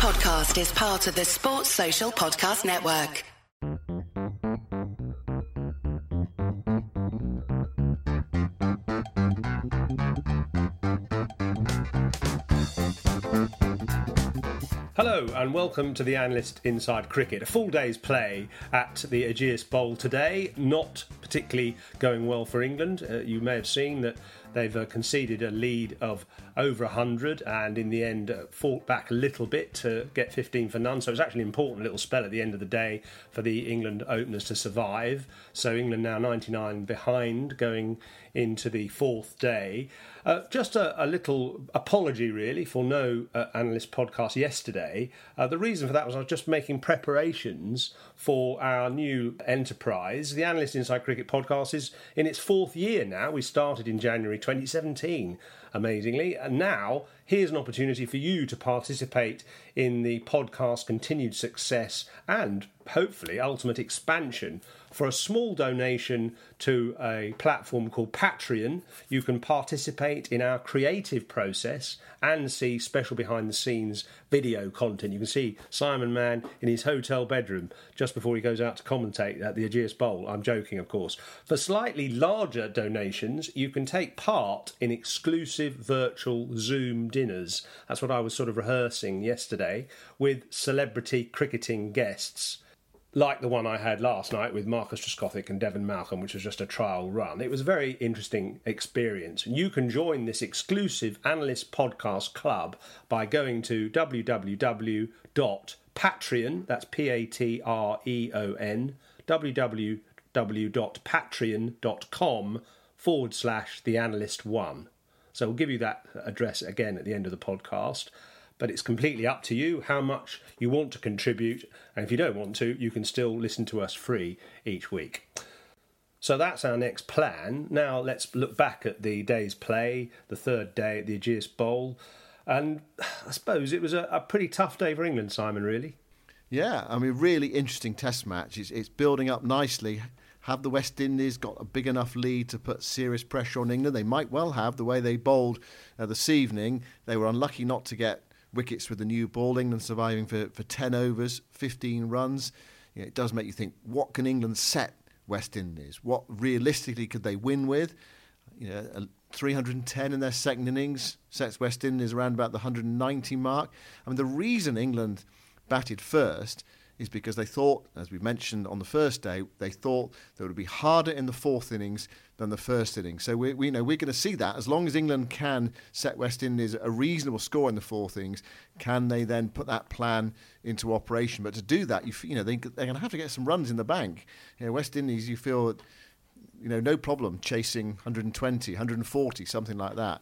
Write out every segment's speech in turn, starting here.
podcast is part of the Sports Social Podcast Network. Hello and welcome to the Analyst Inside Cricket. A full day's play at the Ageas Bowl today. Not particularly going well for England. Uh, you may have seen that they've uh, conceded a lead of over 100 and in the end uh, fought back a little bit to get 15 for none. So it's actually an important little spell at the end of the day for the England openers to survive. So England now 99 behind going into the fourth day. Uh, just a, a, little apology, really, for no uh, analyst podcast yesterday. Uh, the reason for that was I was just making preparations for our new enterprise. The Analyst Inside Cricket podcast is in its fourth year now. We started in January 2017, amazingly. And now here's an opportunity for you to participate in the podcast continued success and hopefully ultimate expansion for a small donation to a platform called Patreon, you can participate in our creative process and see special behind the scenes video content. You can see Simon Mann in his hotel bedroom just before he goes out to commentate at the Ageas Bowl. I'm joking, of course. For slightly larger donations, you can take part in exclusive virtual Zoom dinners. That's what I was sort of rehearsing yesterday with celebrity cricketing guests like the one I had last night with Marcus Trescothick and Devon Malcolm, which was just a trial run. It was a very interesting experience. And you can join this exclusive analyst podcast club by going to www.patreon, that's P A T R E O N, www.patreon.com forward slash the analyst one. So we'll give you that address again at the end of the podcast but it's completely up to you how much you want to contribute. And if you don't want to, you can still listen to us free each week. So that's our next plan. Now let's look back at the day's play, the third day at the Ageas Bowl. And I suppose it was a, a pretty tough day for England, Simon, really. Yeah, I mean, really interesting test match. It's, it's building up nicely. Have the West Indies got a big enough lead to put serious pressure on England? They might well have, the way they bowled uh, this evening. They were unlucky not to get wickets with the new ball. England surviving for, for 10 overs, 15 runs. You know, it does make you think, what can England set West Indies? What realistically could they win with? You know, 310 in their second innings sets West Indies around about the 190 mark. I mean, the reason England batted first is because they thought, as we mentioned on the first day, they thought that it would be harder in the fourth innings than the first innings. So we, we know we're going to see that as long as England can set West Indies a reasonable score in the fourth innings, can they then put that plan into operation? But to do that, you, you know they, they're going to have to get some runs in the bank. You know, West Indies, you feel, you know, no problem chasing 120, 140, something like that.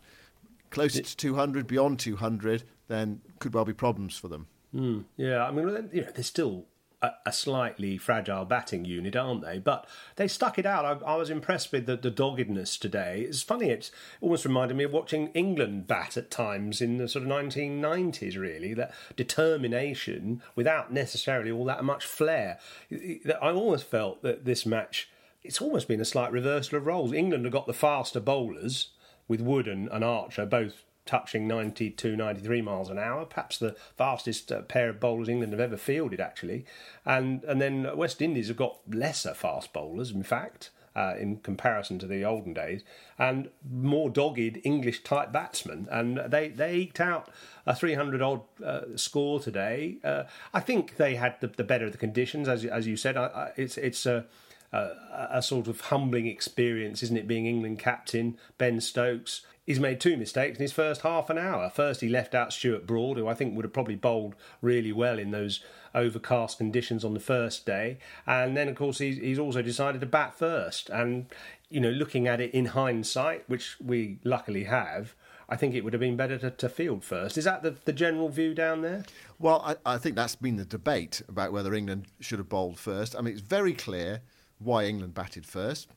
Closer to 200, beyond 200, then could well be problems for them. Mm, yeah, I mean, you know, they're still a, a, slightly fragile batting unit, aren't they? But they stuck it out. I, I was impressed with the, the, doggedness today. It's funny, it almost reminded me of watching England bat at times in the sort of 1990s, really. That determination without necessarily all that much flair. I almost felt that this match, it's almost been a slight reversal of roles. England have got the faster bowlers with Wood and, and Archer, both touching 92, 93 miles an hour, perhaps the fastest uh, pair of bowlers England have ever fielded, actually. And and then West Indies have got lesser fast bowlers, in fact. Uh, in comparison to the olden days, and more dogged English type batsmen, and they they eked out a 300 odd uh, score today. Uh, I think they had the, the, better of the conditions, as as you said. I, I, it's it's a, a, a sort of humbling experience, isn't it? Being England captain, Ben Stokes he's made two mistakes in his first half an hour. First, he left out Stuart Broad, who I think would have probably bowled really well in those overcast conditions on the first day. And then, of course, he's, also decided to bat first. And, you know, looking at it in hindsight, which we luckily have, I think it would have been better to, to field first. Is that the, the general view down there? Well, I, I think that's been the debate about whether England should have bowled first. I mean, it's very clear why England batted first.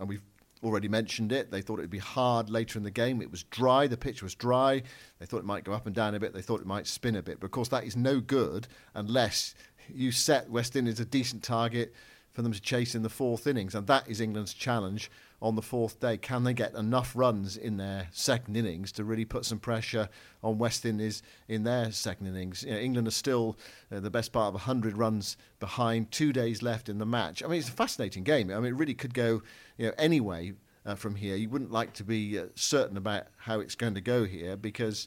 And we've already mentioned it. They thought it would be hard later in the game. It was dry. The pitch was dry. They thought it might go up and down a bit. They thought it might spin a bit. But of course, that is no good unless you set West Indies a decent target for them to chase in the fourth innings, and that is England's challenge on the fourth day. Can they get enough runs in their second innings to really put some pressure on West Indies in their second innings? You know, England are still uh, the best part of 100 runs behind, two days left in the match. I mean, it's a fascinating game. I mean, it really could go you know, any way uh, from here. You wouldn't like to be uh, certain about how it's going to go here because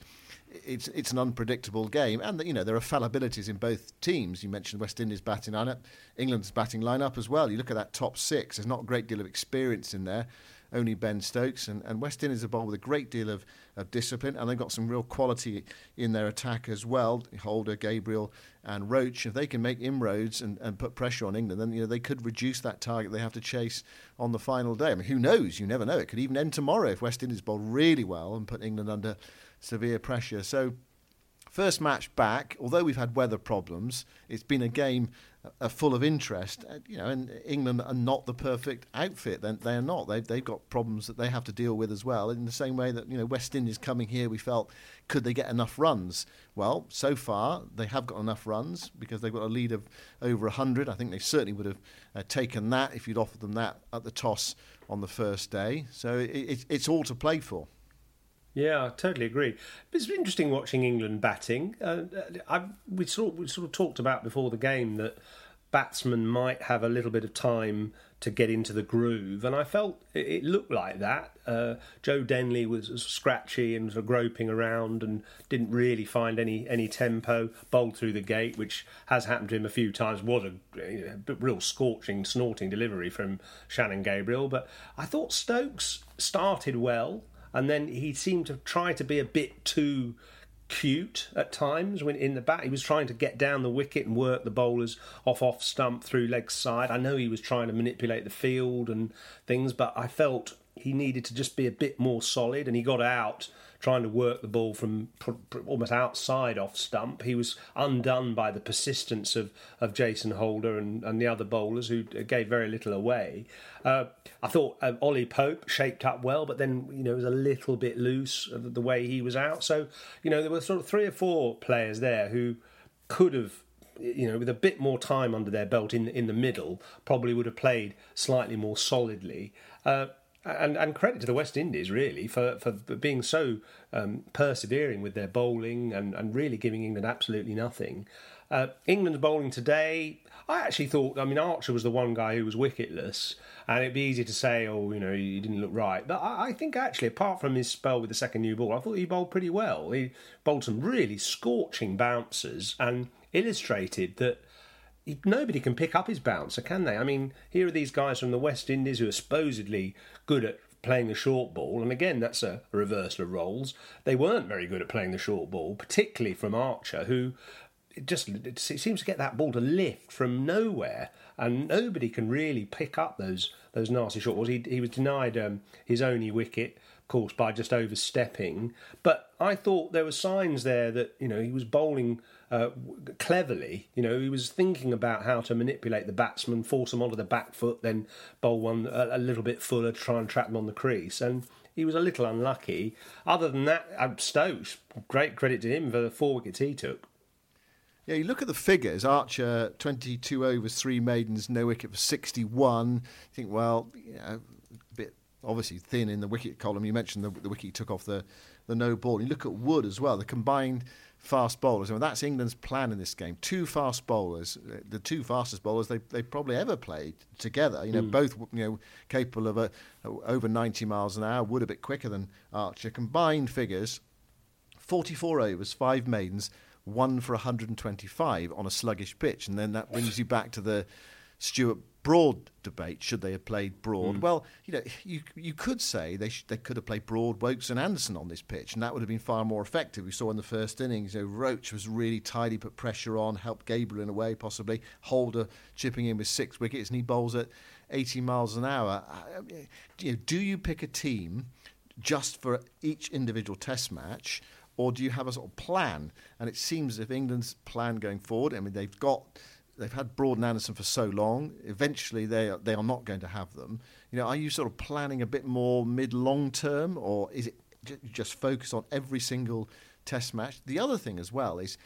it's it's an unpredictable game, and you know there are fallibilities in both teams. You mentioned West Indies batting lineup, England's batting lineup as well. You look at that top six. There's not a great deal of experience in there. Only Ben Stokes and, and West Indies are bowled with a great deal of, of discipline, and they've got some real quality in their attack as well. Holder, Gabriel, and Roach. If they can make inroads and, and put pressure on England, then you know they could reduce that target they have to chase on the final day. I mean, who knows? You never know. It could even end tomorrow if West Indies bowl really well and put England under severe pressure. So, first match back, although we've had weather problems, it's been a game uh, full of interest. Uh, you know, and England are not the perfect outfit. They, they are not. They've, they've got problems that they have to deal with as well. In the same way that you know West Indies coming here, we felt could they get enough runs? Well, so far they have got enough runs because they've got a lead of over 100. I think they certainly would have uh, taken that if you'd offered them that at the toss on the first day. So it, it, it's all to play for. Yeah, I totally agree. It's interesting watching England batting. Uh, I, we sort of, we sort of talked about before the game that batsmen might have a little bit of time to get into the groove, and I felt it, looked like that. Uh, Joe Denley was scratchy and of groping around and didn't really find any any tempo. Bowled through the gate, which has happened to him a few times. Was a real scorching, snorting delivery from Shannon Gabriel, but I thought Stokes started well and then he seemed to try to be a bit too cute at times when in the bat he was trying to get down the wicket and work the bowlers off off stump through leg side. I know he was trying to manipulate the field and things but i felt he needed to just be a bit more solid and he got out trying to work the ball from pr- pr- almost outside off stump. He was undone by the persistence of, of Jason Holder and, and the other bowlers who gave very little away. Uh, I thought uh, Ollie Pope shaped up well, but then you know it was a little bit loose the way he was out. So you know there were sort of three or four players there who could have you know, with a bit more time under their belt in in the middle, probably would have played slightly more solidly. Uh, and, and credit to the West Indies really for, for being so um, persevering with their bowling and, and really giving England absolutely nothing. Uh, England's bowling today, I actually thought, I mean, Archer was the one guy who was wicketless, and it'd be easy to say, oh, you know, he didn't look right. But I, I think actually, apart from his spell with the second new ball, I thought he bowled pretty well. He bowled some really scorching bouncers and illustrated that nobody can pick up his bouncer, can they? I mean, here are these guys from the West Indies who are supposedly good at playing the short ball, and again, that's a reversal of roles. They weren't very good at playing the short ball, particularly from Archer, who just it seems to get that ball to lift from nowhere, and nobody can really pick up those those nasty short balls. He, he was denied um, his only wicket of course, by just overstepping. But I thought there were signs there that you know he was bowling uh, cleverly. You know, he was thinking about how to manipulate the batsman, force them onto the back foot, then bowl one a, a little bit fuller to try and trap them on the crease. And he was a little unlucky. Other than that, uh, Stokes, great credit to him for the four wickets he took. Yeah, you look at the figures. Archer, 22 overs, three maidens, no wicket for 61. You think, well, you know, obviously thin in the wicket column. You mentioned the, the wicket he took off the, the no ball. You look at Wood as well, the combined fast bowlers. I mean, that's England's plan in this game. Two fast bowlers, the two fastest bowlers they they probably ever played together. You know, mm. both you know capable of a, a, over 90 miles an hour. Wood a bit quicker than Archer. Combined figures: 44 overs, five maidens, one for 125 on a sluggish pitch, and then that brings you back to the Stuart Broad debate. Should they have played Broad? Mm. Well, you know, you you could say they sh- they could have played Broad, Woakes, and Anderson on this pitch, and that would have been far more effective. We saw in the first innings, you know, Roach was really tidy, put pressure on, helped Gabriel in a way, possibly Holder chipping in with six wickets, and he bowls at 80 miles an hour. You know, do you pick a team just for each individual Test match? Or do you have a sort of plan? And it seems as if England's plan going forward, I mean, they've got they've had Broad and Anderson for so long. Eventually, they are, they are not going to have them. You know, are you sort of planning a bit more mid long term, or is it just focus on every single Test match? The other thing as well is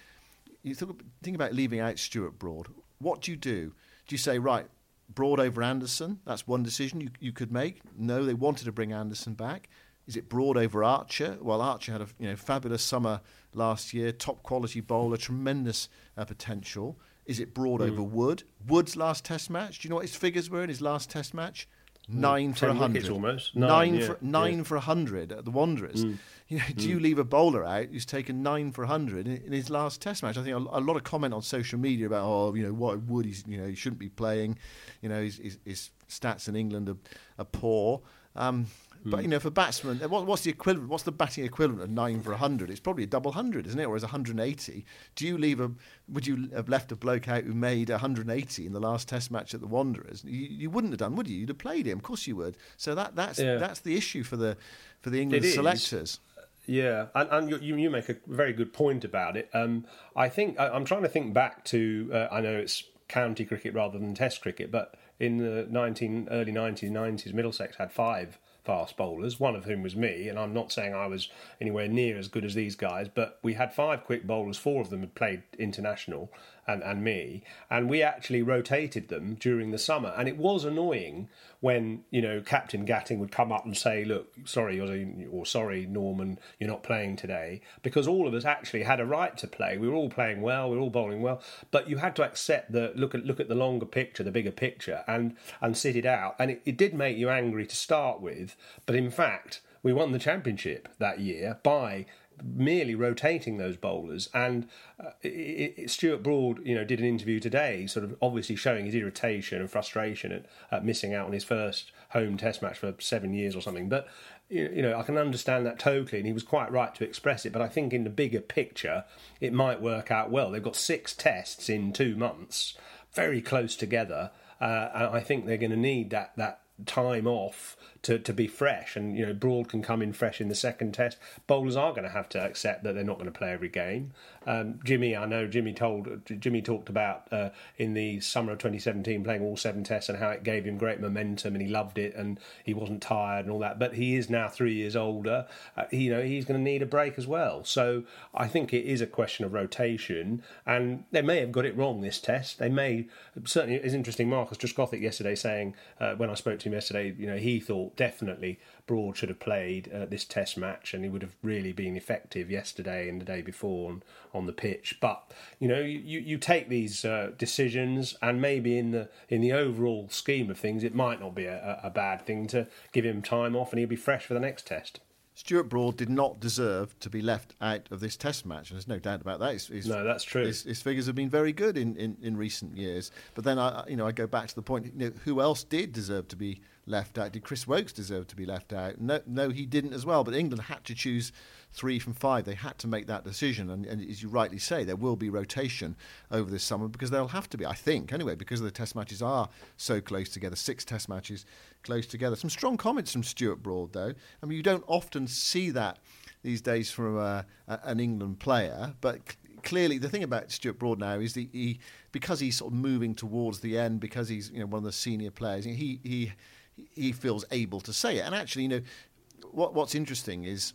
you think about leaving out Stuart Broad. What do you do? Do you say right? Broad over Anderson? That's one decision you, you could make. No, they wanted to bring Anderson back. Is it Broad over Archer? Well, Archer had a you know fabulous summer last year, top quality bowler, tremendous uh, potential. Is it Broad mm. over Wood? Wood's last Test match. Do you know what his figures were in his last Test match? Nine for a hundred. Almost nine, nine yeah, for nine yeah. for a hundred at the Wanderers. Mm. You know, do mm. you leave a bowler out who's taken nine for a hundred in, in, his last Test match? I think a, a, lot of comment on social media about oh, you know, what Wood he's you know he shouldn't be playing. You know, his, his, his stats in England are, are poor. Um, but you know, for batsmen, what, what's the equivalent? What's the batting equivalent of nine for hundred? It's probably a double hundred, isn't it? Or is 180? Do you leave a? Would you have left a bloke out who made 180 in the last Test match at the Wanderers? You, you wouldn't have done, would you? You'd have played him. Of course you would. So that that's yeah. that's the issue for the for the England selectors. Yeah, and, and you, you make a very good point about it. Um, I think I, am trying to think back to. Uh, I know it's county cricket rather than Test cricket, but in the 19 early 1990s, Middlesex had five fast bowlers, one of whom was me, and I'm not saying I was anywhere near as good as these guys, but we had five quick bowlers, four of them had played international, and, and me, and we actually rotated them during the summer. And it was annoying when, you know, Captain Gatting would come up and say, look, sorry, or sorry, Norman, you're not playing today, because all of us actually had a right to play. We were all playing well, we were all bowling well, but you had to accept the look at look at the longer picture, the bigger picture, and and sit it out. And it, it did make you angry to start with, but in fact, we won the championship that year by merely rotating those bowlers. And uh, it, it, Stuart Broad, you know, did an interview today, sort of obviously showing his irritation and frustration at, at missing out on his first home Test match for seven years or something. But you know, I can understand that totally, and he was quite right to express it. But I think in the bigger picture, it might work out well. They've got six tests in two months, very close together, uh, and I think they're going to need that that time off to, to be fresh. And, you know, Broad can come in fresh in the second test. Bowlers are going to have to accept that they're not going to play every game. Um, Jimmy, I know Jimmy told, Jimmy talked about uh, in the summer of 2017 playing all seven tests and how it gave him great momentum and he loved it and he wasn't tired and all that. But he is now three years older. Uh, you know, he's going to need a break as well. So I think it is a question of rotation. And they may have got it wrong this test. They may, certainly, it's interesting. Marcus Trescothick yesterday saying, uh, when I spoke to him yesterday, you know, he thought definitely Broad should have played uh, this Test match, and he would have really been effective yesterday and the day before on, on the pitch. But you know, you, you take these uh, decisions, and maybe in the in the overall scheme of things, it might not be a, a bad thing to give him time off, and he'll be fresh for the next Test. Stuart Broad did not deserve to be left out of this Test match, and there's no doubt about that. His, his, no, that's true. His, his, figures have been very good in, in, in recent years. But then I, you know, I go back to the point: you know, who else did deserve to be left out? Did Chris Woakes deserve to be left out? No, no, he didn't as well. But England had to choose three from five. They had to make that decision, and, and, as you rightly say, there will be rotation over this summer because there'll have to be, I think, anyway, because the Test matches are so close together. Six Test matches close together. Some strong comments from Stuart Broad, though. I mean, you don't often see that these days from a, a, an England player, but clearly the thing about Stuart Broad now is that he because he's sort of moving towards the end because he's you know one of the senior players he he he feels able to say it and actually you know what what's interesting is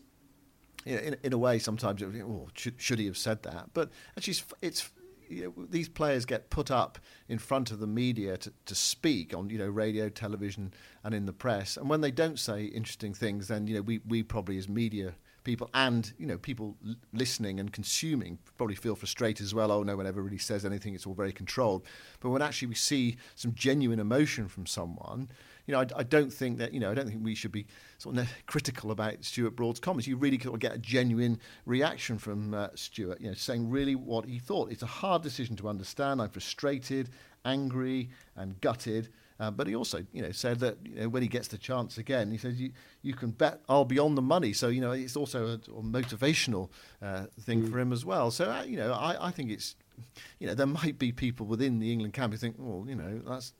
you know, in, in a way, sometimes oh, should, should, he have said that? But actually, it's, you know, these players get put up in front of the media to, to speak on you know radio, television, and in the press. And when they don't say interesting things, then you know we, we probably as media people and you know people listening and consuming probably feel frustrated as well. Oh no one ever really says anything; it's all very controlled. But when actually we see some genuine emotion from someone, you know, I, I, don't think that you know, I don't think we should be sort of critical about Stuart Broad's comments. You really could get a genuine reaction from uh, Stuart, you know, saying really what he thought. It's a hard decision to understand. I'm frustrated, angry, and gutted. Uh, but he also, you know, said that you know, when he gets the chance again, he says, "You, you can bet I'll be on the money." So you know, it's also a, a motivational uh, thing mm. for him as well. So uh, you know, I, I think it's you know, there might be people within the England camp who think, well, you know, that's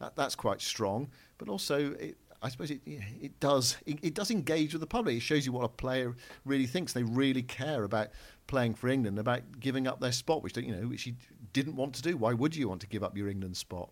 that, that's quite strong, but also it, I suppose it it does it, it, does engage with the public. It shows you what a player really thinks. They really care about playing for England, about giving up their spot, which you know, which he didn't want to do. Why would you want to give up your England spot?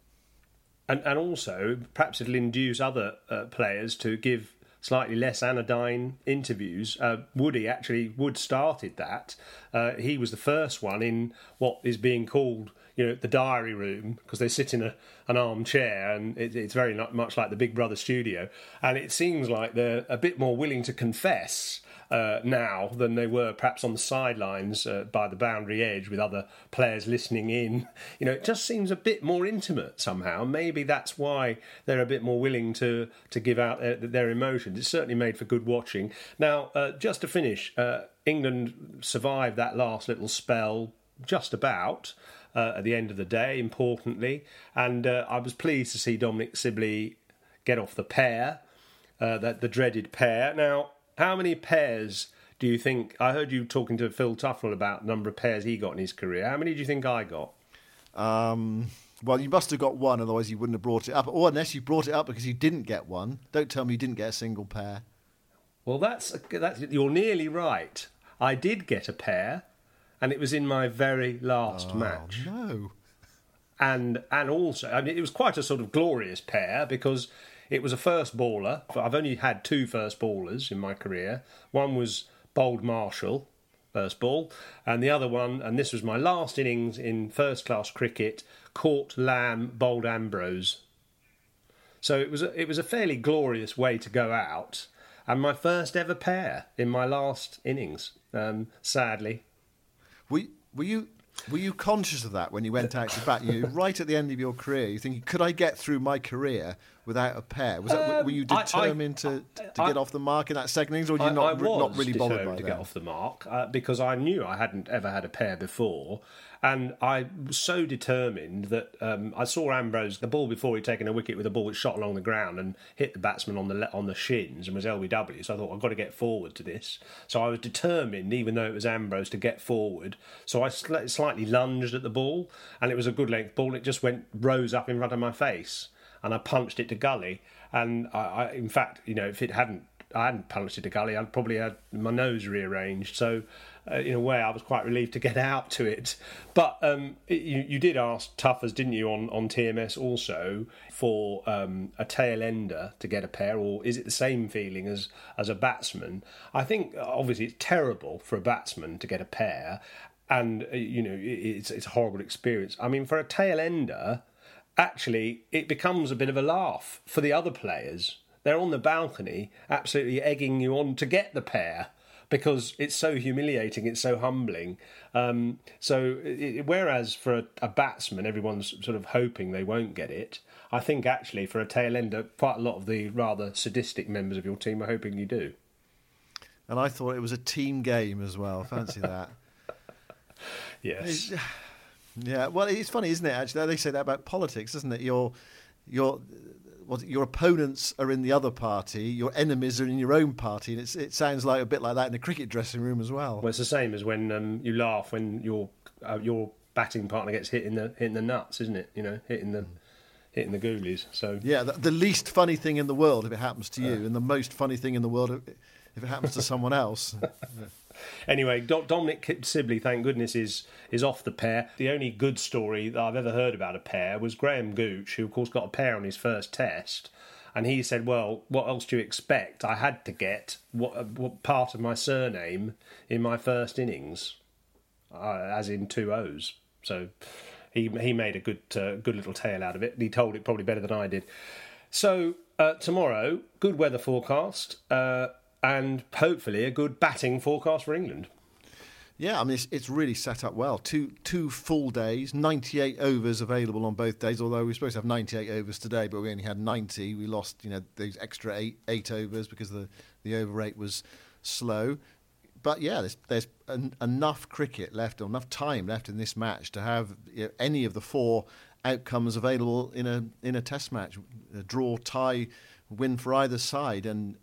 And and also perhaps it'll induce other uh, players to give slightly less anodyne interviews. Uh, Woody actually Wood started that. Uh, he was the first one in what is being called you know the diary room because they sit in a, an armchair and it, it's very much like the Big Brother studio. And it seems like they're a bit more willing to confess uh, now than they were perhaps on the sidelines uh, by the boundary edge with other players listening in. You know, it just seems a bit more intimate somehow. Maybe that's why they're a bit more willing to to give out their, their emotions. It's certainly made for good watching. Now, uh, just to finish, uh, England survived that last little spell just about. Uh, at the end of the day, importantly, and uh, I was pleased to see Dominic Sibley get off the pair, that the dreaded pair. Now, how many pairs do you think? I heard you talking to Phil Tufnell about the number of pairs he got in his career. How many do you think I got? Um, well, you must have got one, otherwise you wouldn't have brought it up. Or unless you brought it up because you didn't get one. Don't tell me you didn't get a single pair. Well, that's that's you're nearly right. I did get a pair, and it was in my very last oh, match. No. And and also, I mean, it was quite a sort of glorious pair because it was a first baller. I've only had two first ballers in my career. One was bowled Marshall, first ball, and the other one, and this was my last innings in first class cricket, caught Lamb bowled Ambrose. So it was a, it was a fairly glorious way to go out, and my first ever pair in my last innings. Um, sadly, were were you were you conscious of that when you went out to bat? You right at the end of your career, you thinking, could I get through my career without a pair? Was that, um, were you determined I, I, to, to I, get off the mark in that second innings, or were you not, not really bothered by to that? get off the mark uh, because I knew I hadn't ever had a pair before, and I was so determined that um, I saw Ambrose the ball before he'd taken a wicket with a ball which shot along the ground and hit the batsman on the on the shins and was LBW. So I thought I've got to get forward to this. So I was determined, even though it was Ambrose, to get forward. So I sl- slightly lunged at the ball, and it was a good length ball. It just went rose up in front of my face, and I punched it to gully. And I, I in fact, you know, if it hadn't I hadn't punched it to gully, I'd probably had my nose rearranged. So uh, in a way, I was quite relieved to get out to it. But um, it, you, you, did ask Tuffers, didn't you, on, on TMS also for um, a tail ender to get a pair, or is it the same feeling as as a batsman? I think obviously it's terrible for a batsman to get a pair, and uh, you know it's it's a horrible experience. I mean, for a tail ender, actually, it becomes a bit of a laugh for the other players. They're on the balcony, absolutely egging you on to get the pair because it's so humiliating, it's so humbling. Um, so, it, whereas for a, a, batsman, everyone's sort of hoping they won't get it, I think actually for a tail ender, quite a lot of the rather sadistic members of your team are hoping you do. And I thought it was a team game as well. Fancy that. yes. Yeah, well, it's funny, isn't it? Actually, they say that about politics, doesn't it? You're, you're your opponents are in the other party, your enemies are in your own party, and it sounds like a bit like that in the cricket dressing room as well. Well, it's the same as when um, you laugh when your uh, your batting partner gets hit in the hit in the nuts, isn't it? You know, hitting the hitting the goolies. So yeah, the, the least funny thing in the world if it happens to you, uh, and the most funny thing in the world if it happens to someone else. Anyway, Dominic Sibley, thank goodness, is is off the pair. The only good story that I've ever heard about a pair was Graham Gooch, who of course got a pair on his first test, and he said, "Well, what else do you expect? I had to get what, what part of my surname in my first innings, uh, as in two O's." So he he made a good uh, good little tale out of it. He told it probably better than I did. So uh, tomorrow, good weather forecast. Uh, and hopefully a good batting forecast for England. Yeah, I mean it's, it's really set up well. Two two full days, 98 overs available on both days. Although we're supposed to have 98 overs today, but we only had 90. We lost, you know, those extra eight eight overs because the the over rate was slow. But yeah, there's there's enough cricket left, or enough time left in this match to have you know, any of the four outcomes available in a in a Test match: a draw, tie, win for either side. And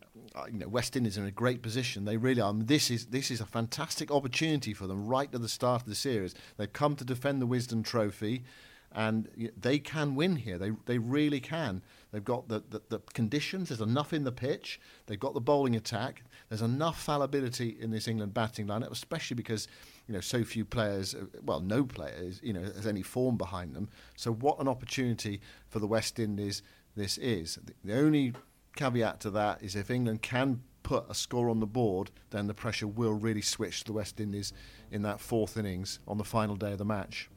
you know, West Indies are in a great position. They really are. This is this is a fantastic opportunity for them right at the start of the series. They've come to defend the Wisden Trophy, and they can win here. They they really can. They've got the, the, the conditions. There's enough in the pitch. They've got the bowling attack. There's enough fallibility in this England batting lineup, especially because you know so few players. Uh, well, no players. You know has any form behind them. So what an opportunity for the West Indies this is. The only caveat to that is if England can put a score on the board, then the pressure will really switch to the West Indies in that fourth innings on the final day of the match.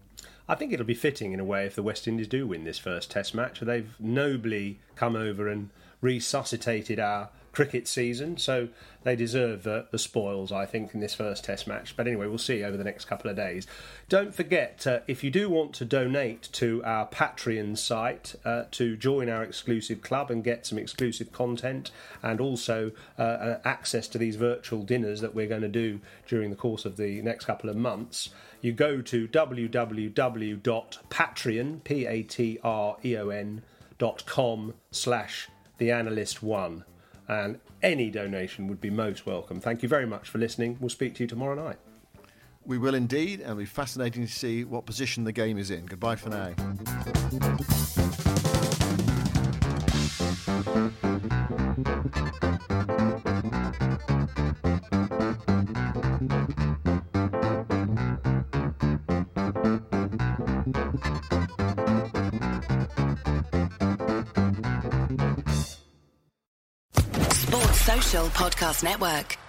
I think it'll be fitting in a way if the West Indies do win this first Test match. They've nobly come over and resuscitated our cricket season, so they deserve uh, the spoils, I think, in this first Test match. But anyway, we'll see over the next couple of days. Don't forget, uh, if you do want to donate to our Patreon site uh, to join our exclusive club and get some exclusive content and also uh, uh, access to these virtual dinners that we're going to do during the course of the next couple of months, you go to www.patreon, P-A-T-R-E-O-N, dot com slash the analyst one and any donation would be most welcome. Thank you very much for listening. We'll speak to you tomorrow night. We will indeed, and it'll be fascinating to see what position the game is in. Goodbye for now. Podcast Network.